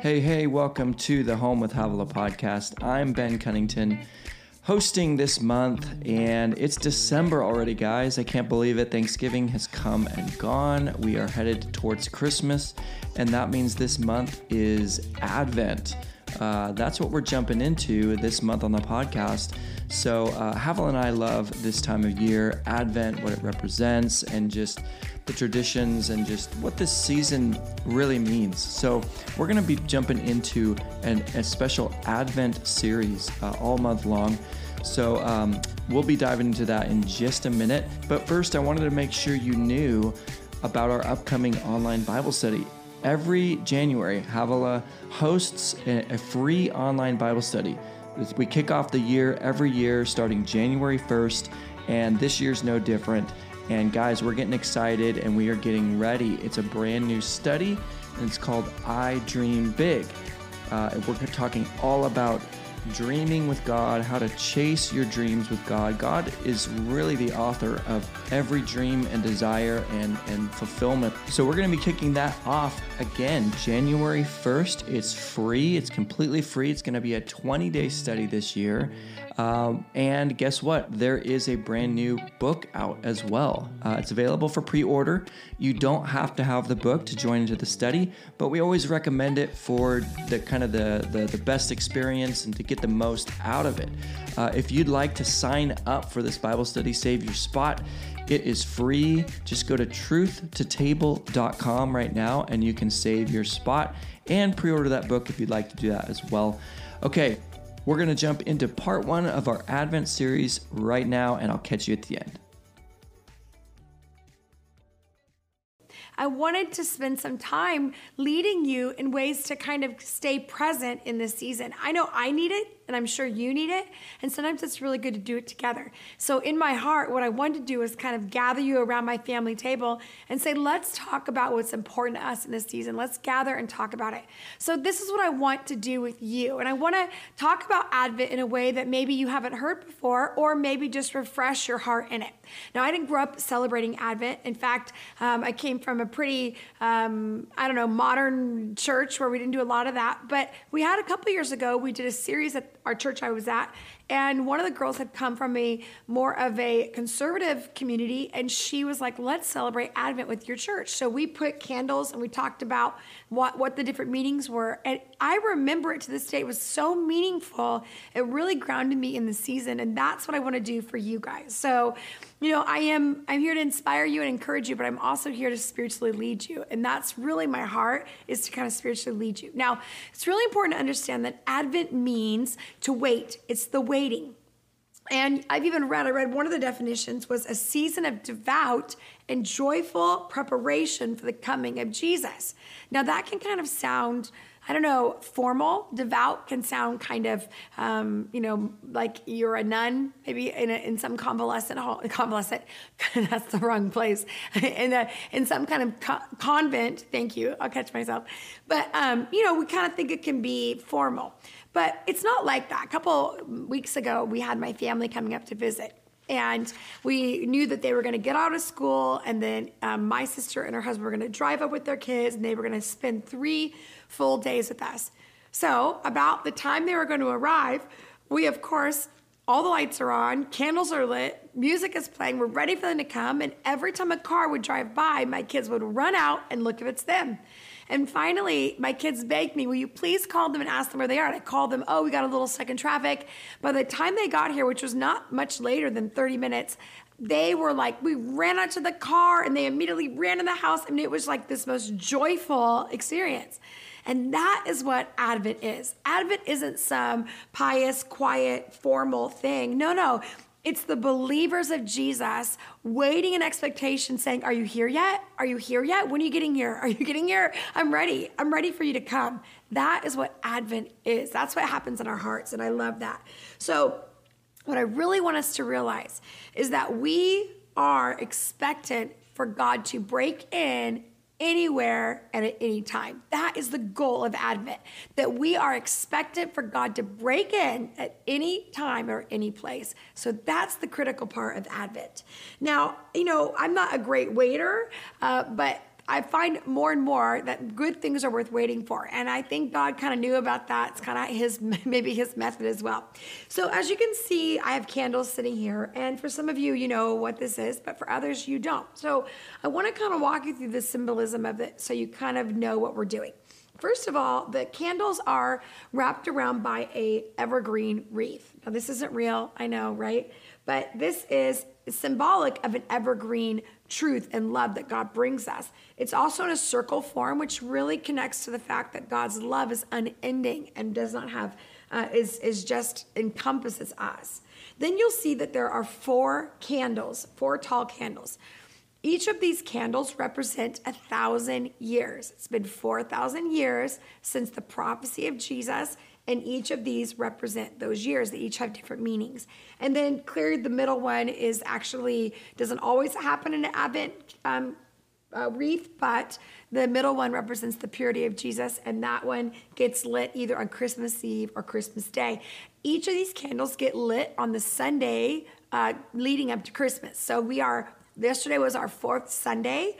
Hey, hey, welcome to the Home with Havilah podcast. I'm Ben Cunnington, hosting this month, and it's December already, guys. I can't believe it. Thanksgiving has come and gone. We are headed towards Christmas, and that means this month is Advent. Uh, that's what we're jumping into this month on the podcast. So, uh, Havilah and I love this time of year, Advent, what it represents, and just the traditions and just what this season really means. So, we're going to be jumping into an, a special Advent series uh, all month long. So, um, we'll be diving into that in just a minute. But first, I wanted to make sure you knew about our upcoming online Bible study. Every January, Havilah hosts a free online Bible study. We kick off the year every year starting January 1st, and this year's no different. And guys, we're getting excited and we are getting ready. It's a brand new study, and it's called I Dream Big. Uh, we're talking all about dreaming with God, how to chase your dreams with God. God is really the author of every dream and desire and, and fulfillment. So we're going to be kicking that off again January 1st. It's free, it's completely free. It's going to be a 20 day study this year. Um, and guess what? There is a brand new book out as well. Uh, it's available for pre order. You don't have to have the book to join into the study, but we always recommend it for the kind of the, the, the best experience and to get the most out of it. Uh, if you'd like to sign up for this Bible study, save your spot. It is free. Just go to truthtotable.com right now and you can save your spot and pre order that book if you'd like to do that as well. Okay, we're going to jump into part one of our Advent series right now, and I'll catch you at the end. I wanted to spend some time leading you in ways to kind of stay present in this season. I know I need it and I'm sure you need it. And sometimes it's really good to do it together. So, in my heart, what I wanted to do is kind of gather you around my family table and say, let's talk about what's important to us in this season. Let's gather and talk about it. So, this is what I want to do with you. And I want to talk about Advent in a way that maybe you haven't heard before, or maybe just refresh your heart in it. Now, I didn't grow up celebrating Advent. In fact, um, I came from a pretty, um, I don't know, modern church where we didn't do a lot of that. But we had a couple years ago, we did a series at our church I was at. And one of the girls had come from a more of a conservative community, and she was like, Let's celebrate Advent with your church. So we put candles and we talked about what, what the different meetings were. And I remember it to this day. It was so meaningful. It really grounded me in the season. And that's what I want to do for you guys. So you know i am i'm here to inspire you and encourage you but i'm also here to spiritually lead you. And that's really my heart is to kind of spiritually lead you. Now it's really important to understand that advent means to wait. It's the waiting. And I've even read, I read one of the definitions was a season of devout and joyful preparation for the coming of Jesus. Now, that can kind of sound I don't know, formal, devout can sound kind of, um, you know, like you're a nun, maybe in, a, in some convalescent hall, convalescent, that's the wrong place, in, a, in some kind of co- convent, thank you, I'll catch myself. But, um, you know, we kind of think it can be formal, but it's not like that. A couple weeks ago, we had my family coming up to visit and we knew that they were going to get out of school and then um, my sister and her husband were going to drive up with their kids and they were going to spend three full days with us. So about the time they were going to arrive we of course all the lights are on candles are lit music is playing we're ready for them to come and every time a car would drive by my kids would run out and look if it's them and finally, my kids begged me, Will you please call them and ask them where they are? And I called them, Oh, we got a little stuck in traffic. By the time they got here, which was not much later than 30 minutes, they were like, we ran out to the car and they immediately ran in the house. I mean, it was like this most joyful experience. And that is what Advent is. Advent isn't some pious, quiet, formal thing. No, no. It's the believers of Jesus waiting in expectation, saying, Are you here yet? Are you here yet? When are you getting here? Are you getting here? I'm ready. I'm ready for you to come. That is what Advent is. That's what happens in our hearts. And I love that. So, what I really want us to realize is that we are expectant for God to break in anywhere and at any time. That is the goal of Advent, that we are expected for God to break in at any time or any place. So that's the critical part of Advent. Now, you know, I'm not a great waiter, uh, but I find more and more that good things are worth waiting for. And I think God kind of knew about that. It's kind of his, maybe his method as well. So as you can see, I have candles sitting here. And for some of you, you know what this is, but for others, you don't. So I want to kind of walk you through the symbolism of it so you kind of know what we're doing. First of all, the candles are wrapped around by a evergreen wreath. Now this isn't real, I know, right? But this symbolic of an evergreen truth and love that God brings us. It's also in a circle form, which really connects to the fact that God's love is unending and does not have, uh, is, is just encompasses us. Then you'll see that there are four candles, four tall candles. Each of these candles represent a thousand years. It's been 4,000 years since the prophecy of Jesus and each of these represent those years. They each have different meanings. And then clearly the middle one is actually doesn't always happen in an advent um, uh, wreath but the middle one represents the purity of jesus and that one gets lit either on christmas eve or christmas day. Each of these candles get lit on the sunday uh, leading up to christmas. So we are yesterday was our fourth sunday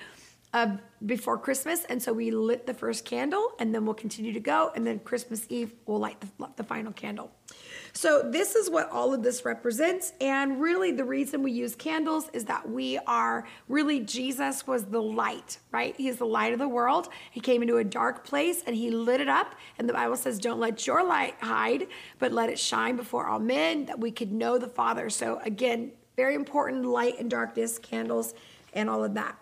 uh, before Christmas. And so we lit the first candle and then we'll continue to go. And then Christmas Eve, we'll light the, the final candle. So this is what all of this represents. And really, the reason we use candles is that we are really, Jesus was the light, right? He is the light of the world. He came into a dark place and he lit it up. And the Bible says, Don't let your light hide, but let it shine before all men that we could know the Father. So, again, very important light and darkness, candles, and all of that.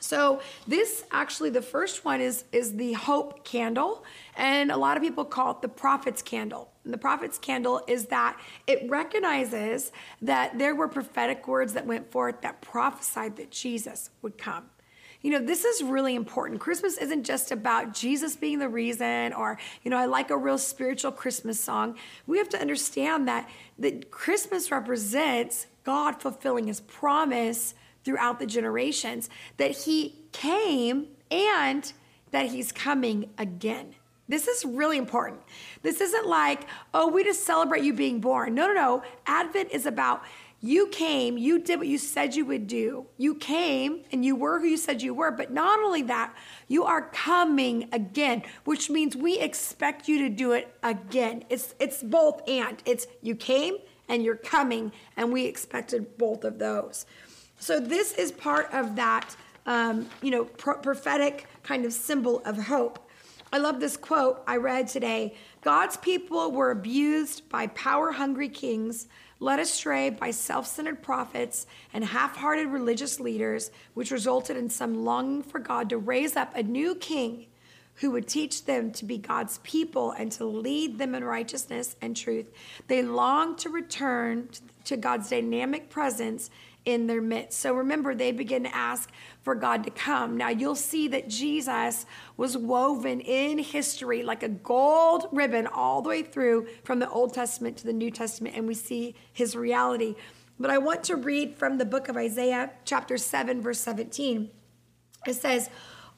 So this actually the first one is is the hope candle and a lot of people call it the prophet's candle. And the prophet's candle is that it recognizes that there were prophetic words that went forth that prophesied that Jesus would come. You know, this is really important. Christmas isn't just about Jesus being the reason or, you know, I like a real spiritual Christmas song. We have to understand that that Christmas represents God fulfilling his promise throughout the generations that he came and that he's coming again. This is really important. This isn't like, oh, we just celebrate you being born. No, no, no. Advent is about you came, you did what you said you would do. You came and you were who you said you were. But not only that, you are coming again, which means we expect you to do it again. It's it's both and. It's you came and you're coming, and we expected both of those. So this is part of that, um, you know, pro- prophetic kind of symbol of hope. I love this quote I read today. God's people were abused by power hungry kings, led astray by self centered prophets and half hearted religious leaders, which resulted in some longing for God to raise up a new king who would teach them to be God's people and to lead them in righteousness and truth. They longed to return to God's dynamic presence in their midst. So remember, they begin to ask for God to come. Now you'll see that Jesus was woven in history like a gold ribbon all the way through from the Old Testament to the New Testament, and we see his reality. But I want to read from the book of Isaiah, chapter 7, verse 17. It says,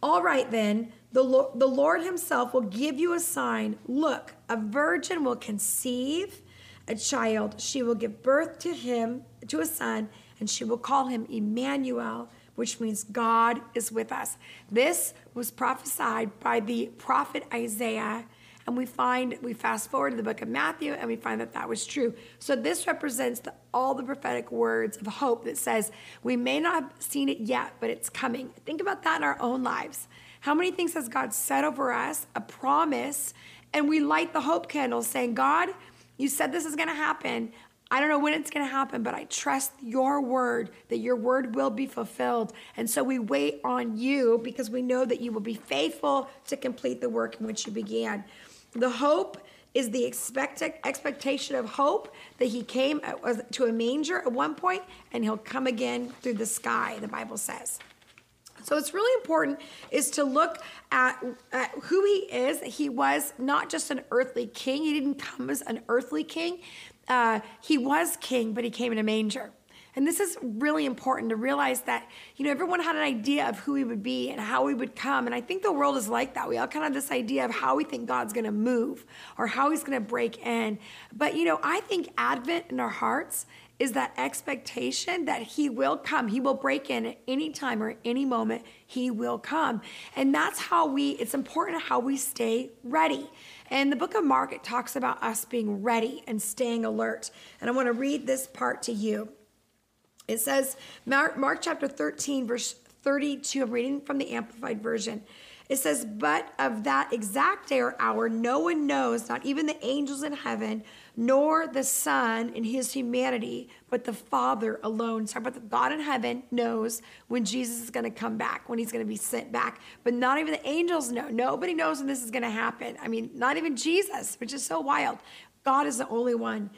All right, then, the Lord, the Lord himself will give you a sign. Look, a virgin will conceive a child. She will give birth to him, to a son and she will call him Emmanuel, which means God is with us. This was prophesied by the prophet Isaiah. And we find, we fast forward to the book of Matthew and we find that that was true. So this represents the, all the prophetic words of hope that says, we may not have seen it yet, but it's coming. Think about that in our own lives. How many things has God said over us, a promise, and we light the hope candle saying, God, you said this is going to happen. I don't know when it's going to happen, but I trust your word that your word will be fulfilled. And so we wait on you because we know that you will be faithful to complete the work in which you began. The hope is the expected expectation of hope that he came uh, to a manger at one point and he'll come again through the sky, the Bible says. So it's really important is to look at, at, who he is. He was not just an earthly king. He didn't come as an earthly king, uh, he was king, but he came in a manger. And this is really important to realize that, you know, everyone had an idea of who he would be and how he would come. And I think the world is like that. We all kind of have this idea of how we think God's going to move or how he's going to break in. But, you know, I think Advent in our hearts is that expectation that he will come. He will break in at any time or any moment. He will come. And that's how we, it's important how we stay ready. And the book of Mark, it talks about us being ready and staying alert. And I want to read this part to you. It says, Mark, Mark chapter 13, verse 32, I'm reading from the Amplified Version. It says, But of that exact day or hour, no one knows, not even the angels in heaven, nor the Son in his humanity, but the Father alone. So, but God in heaven knows when Jesus is going to come back, when he's going to be sent back. But not even the angels know. Nobody knows when this is going to happen. I mean, not even Jesus, which is so wild. God is the only one.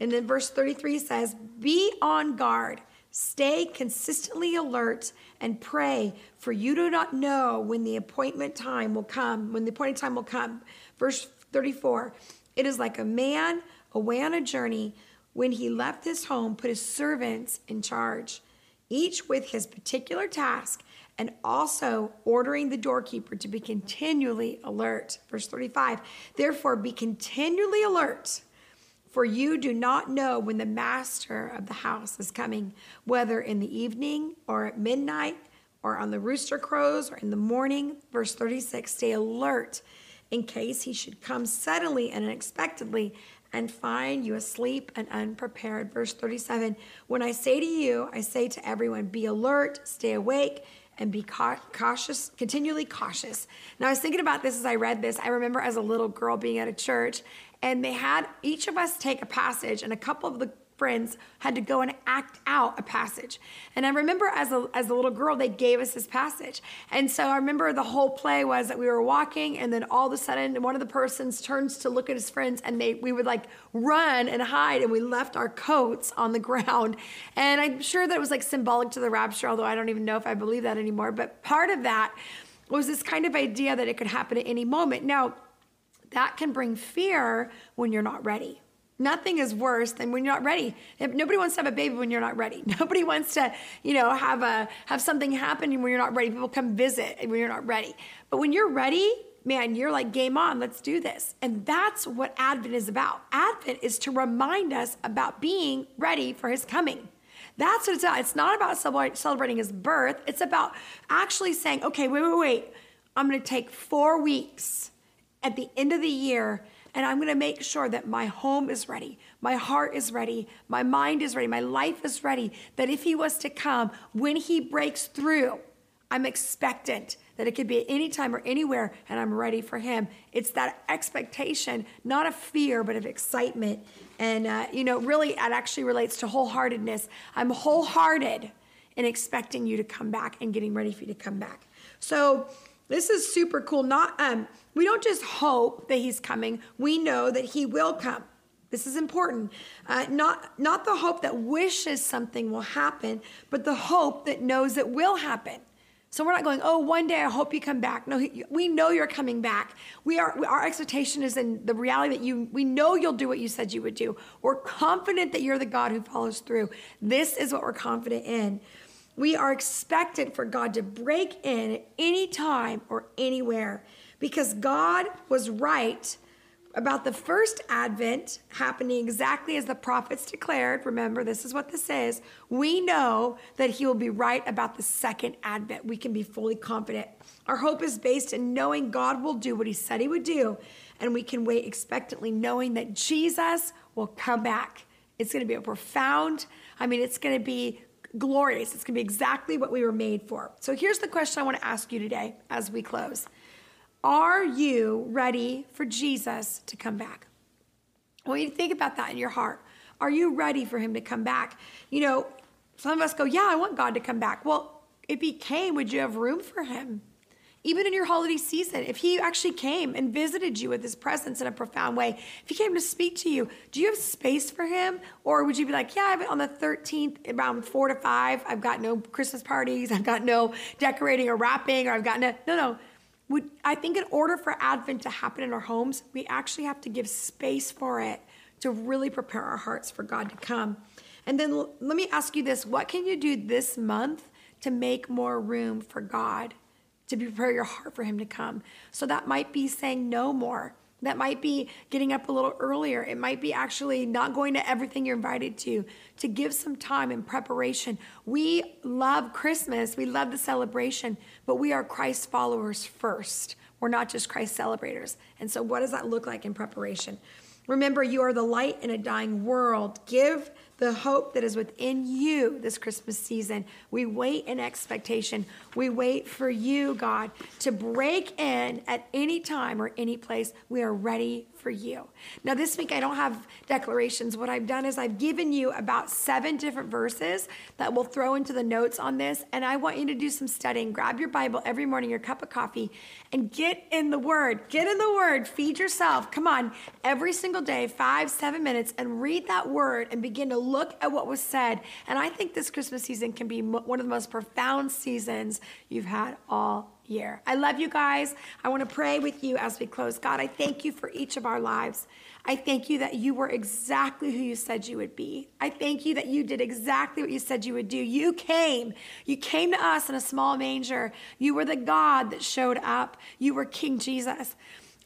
And then verse 33 says, Be on guard. Stay consistently alert and pray, for you do not know when the appointment time will come, when the appointed time will come. Verse 34 It is like a man away on a journey when he left his home, put his servants in charge, each with his particular task, and also ordering the doorkeeper to be continually alert. Verse 35 Therefore, be continually alert. For you do not know when the master of the house is coming, whether in the evening or at midnight or on the rooster crows or in the morning. Verse 36 Stay alert in case he should come suddenly and unexpectedly and find you asleep and unprepared. Verse 37 When I say to you, I say to everyone, be alert, stay awake, and be cautious, continually cautious. Now, I was thinking about this as I read this. I remember as a little girl being at a church, and they had each of us take a passage, and a couple of the friends had to go and act out a passage. And I remember as a, as a little girl, they gave us this passage. And so I remember the whole play was that we were walking, and then all of a sudden, one of the persons turns to look at his friends, and they we would like run and hide, and we left our coats on the ground. And I'm sure that it was like symbolic to the rapture, although I don't even know if I believe that anymore. But part of that was this kind of idea that it could happen at any moment. Now, that can bring fear when you're not ready Nothing is worse than when you're not ready. Nobody wants to have a baby when you're not ready. Nobody wants to, you know, have a have something happen when you're not ready. People come visit when you're not ready. But when you're ready, man, you're like game on. Let's do this. And that's what Advent is about. Advent is to remind us about being ready for His coming. That's what it's about. It's not about celebrating His birth. It's about actually saying, okay, wait, wait, wait. I'm going to take four weeks at the end of the year and I'm going to make sure that my home is ready, my heart is ready, my mind is ready, my life is ready. That if He was to come, when He breaks through, I'm expectant that it could be any time or anywhere, and I'm ready for Him. It's that expectation, not of fear, but of excitement. And, uh, you know, really, it actually relates to wholeheartedness. I'm wholehearted in expecting you to come back and getting ready for you to come back. So, this is super cool. Not um, we don't just hope that he's coming. We know that he will come. This is important. Uh, not not the hope that wishes something will happen, but the hope that knows it will happen. So we're not going, oh, one day I hope you come back. No, we know you're coming back. We are our expectation is in the reality that you we know you'll do what you said you would do. We're confident that you're the God who follows through. This is what we're confident in. We are expected for God to break in at any time or anywhere because God was right about the first advent happening exactly as the prophets declared. Remember, this is what this is. We know that he will be right about the second advent. We can be fully confident. Our hope is based in knowing God will do what he said he would do, and we can wait expectantly knowing that Jesus will come back. It's going to be a profound, I mean, it's going to be glorious. It's going to be exactly what we were made for. So here's the question I want to ask you today as we close Are you ready for Jesus to come back? I want you to think about that in your heart. Are you ready for him to come back? You know, some of us go, Yeah, I want God to come back. Well, if he came, would you have room for him? Even in your holiday season, if he actually came and visited you with his presence in a profound way, if he came to speak to you, do you have space for him? Or would you be like, yeah, on the 13th, around four to five, I've got no Christmas parties, I've got no decorating or wrapping, or I've got no, no, no. Would, I think in order for Advent to happen in our homes, we actually have to give space for it to really prepare our hearts for God to come. And then l- let me ask you this what can you do this month to make more room for God, to prepare your heart for Him to come? So that might be saying no more. That might be getting up a little earlier. It might be actually not going to everything you're invited to, to give some time in preparation. We love Christmas, we love the celebration, but we are Christ followers first. We're not just Christ celebrators. And so, what does that look like in preparation? Remember, you are the light in a dying world. Give the hope that is within you this Christmas season. We wait in expectation. We wait for you, God, to break in at any time or any place. We are ready for you. Now, this week I don't have declarations. What I've done is I've given you about seven different verses that we'll throw into the notes on this. And I want you to do some studying. Grab your Bible every morning, your cup of coffee, and get in the Word. Get in the Word. Feed yourself. Come on, every single day, five, seven minutes, and read that Word and begin to look at what was said. And I think this Christmas season can be one of the most profound seasons you've had all year. I love you guys. I want to pray with you as we close. God, I thank you for each of our lives. I thank you that you were exactly who you said you would be. I thank you that you did exactly what you said you would do. You came. You came to us in a small manger. You were the God that showed up. You were King Jesus.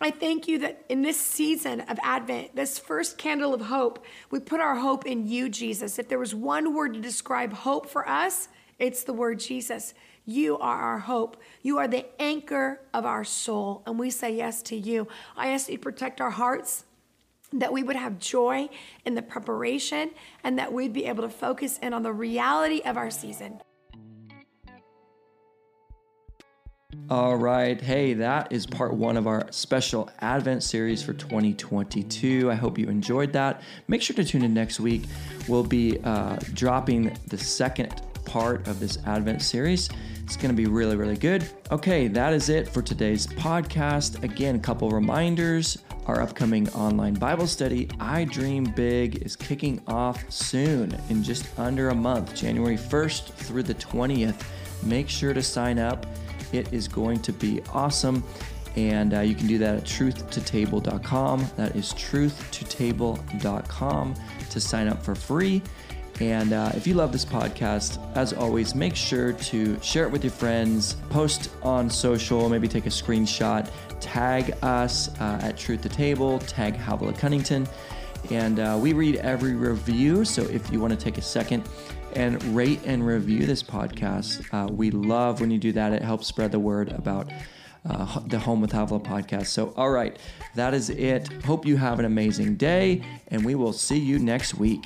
I thank you that in this season of Advent, this first candle of hope, we put our hope in you, Jesus. If there was one word to describe hope for us, it's the word Jesus. You are our hope. You are the anchor of our soul. And we say yes to you. I ask you to protect our hearts, that we would have joy in the preparation, and that we'd be able to focus in on the reality of our season. All right. Hey, that is part one of our special Advent series for 2022. I hope you enjoyed that. Make sure to tune in next week. We'll be uh, dropping the second part of this Advent series. It's going to be really, really good. Okay, that is it for today's podcast. Again, a couple reminders. Our upcoming online Bible study, I Dream Big, is kicking off soon in just under a month, January 1st through the 20th. Make sure to sign up. It is going to be awesome. And uh, you can do that at truthtotable.com. That is truthtotable.com to sign up for free. And uh, if you love this podcast, as always, make sure to share it with your friends, post on social, maybe take a screenshot, tag us uh, at Truth to Table, tag Havilah Cunnington. And uh, we read every review. So if you want to take a second and rate and review this podcast, uh, we love when you do that. It helps spread the word about uh, the Home with Havilah podcast. So, all right, that is it. Hope you have an amazing day, and we will see you next week.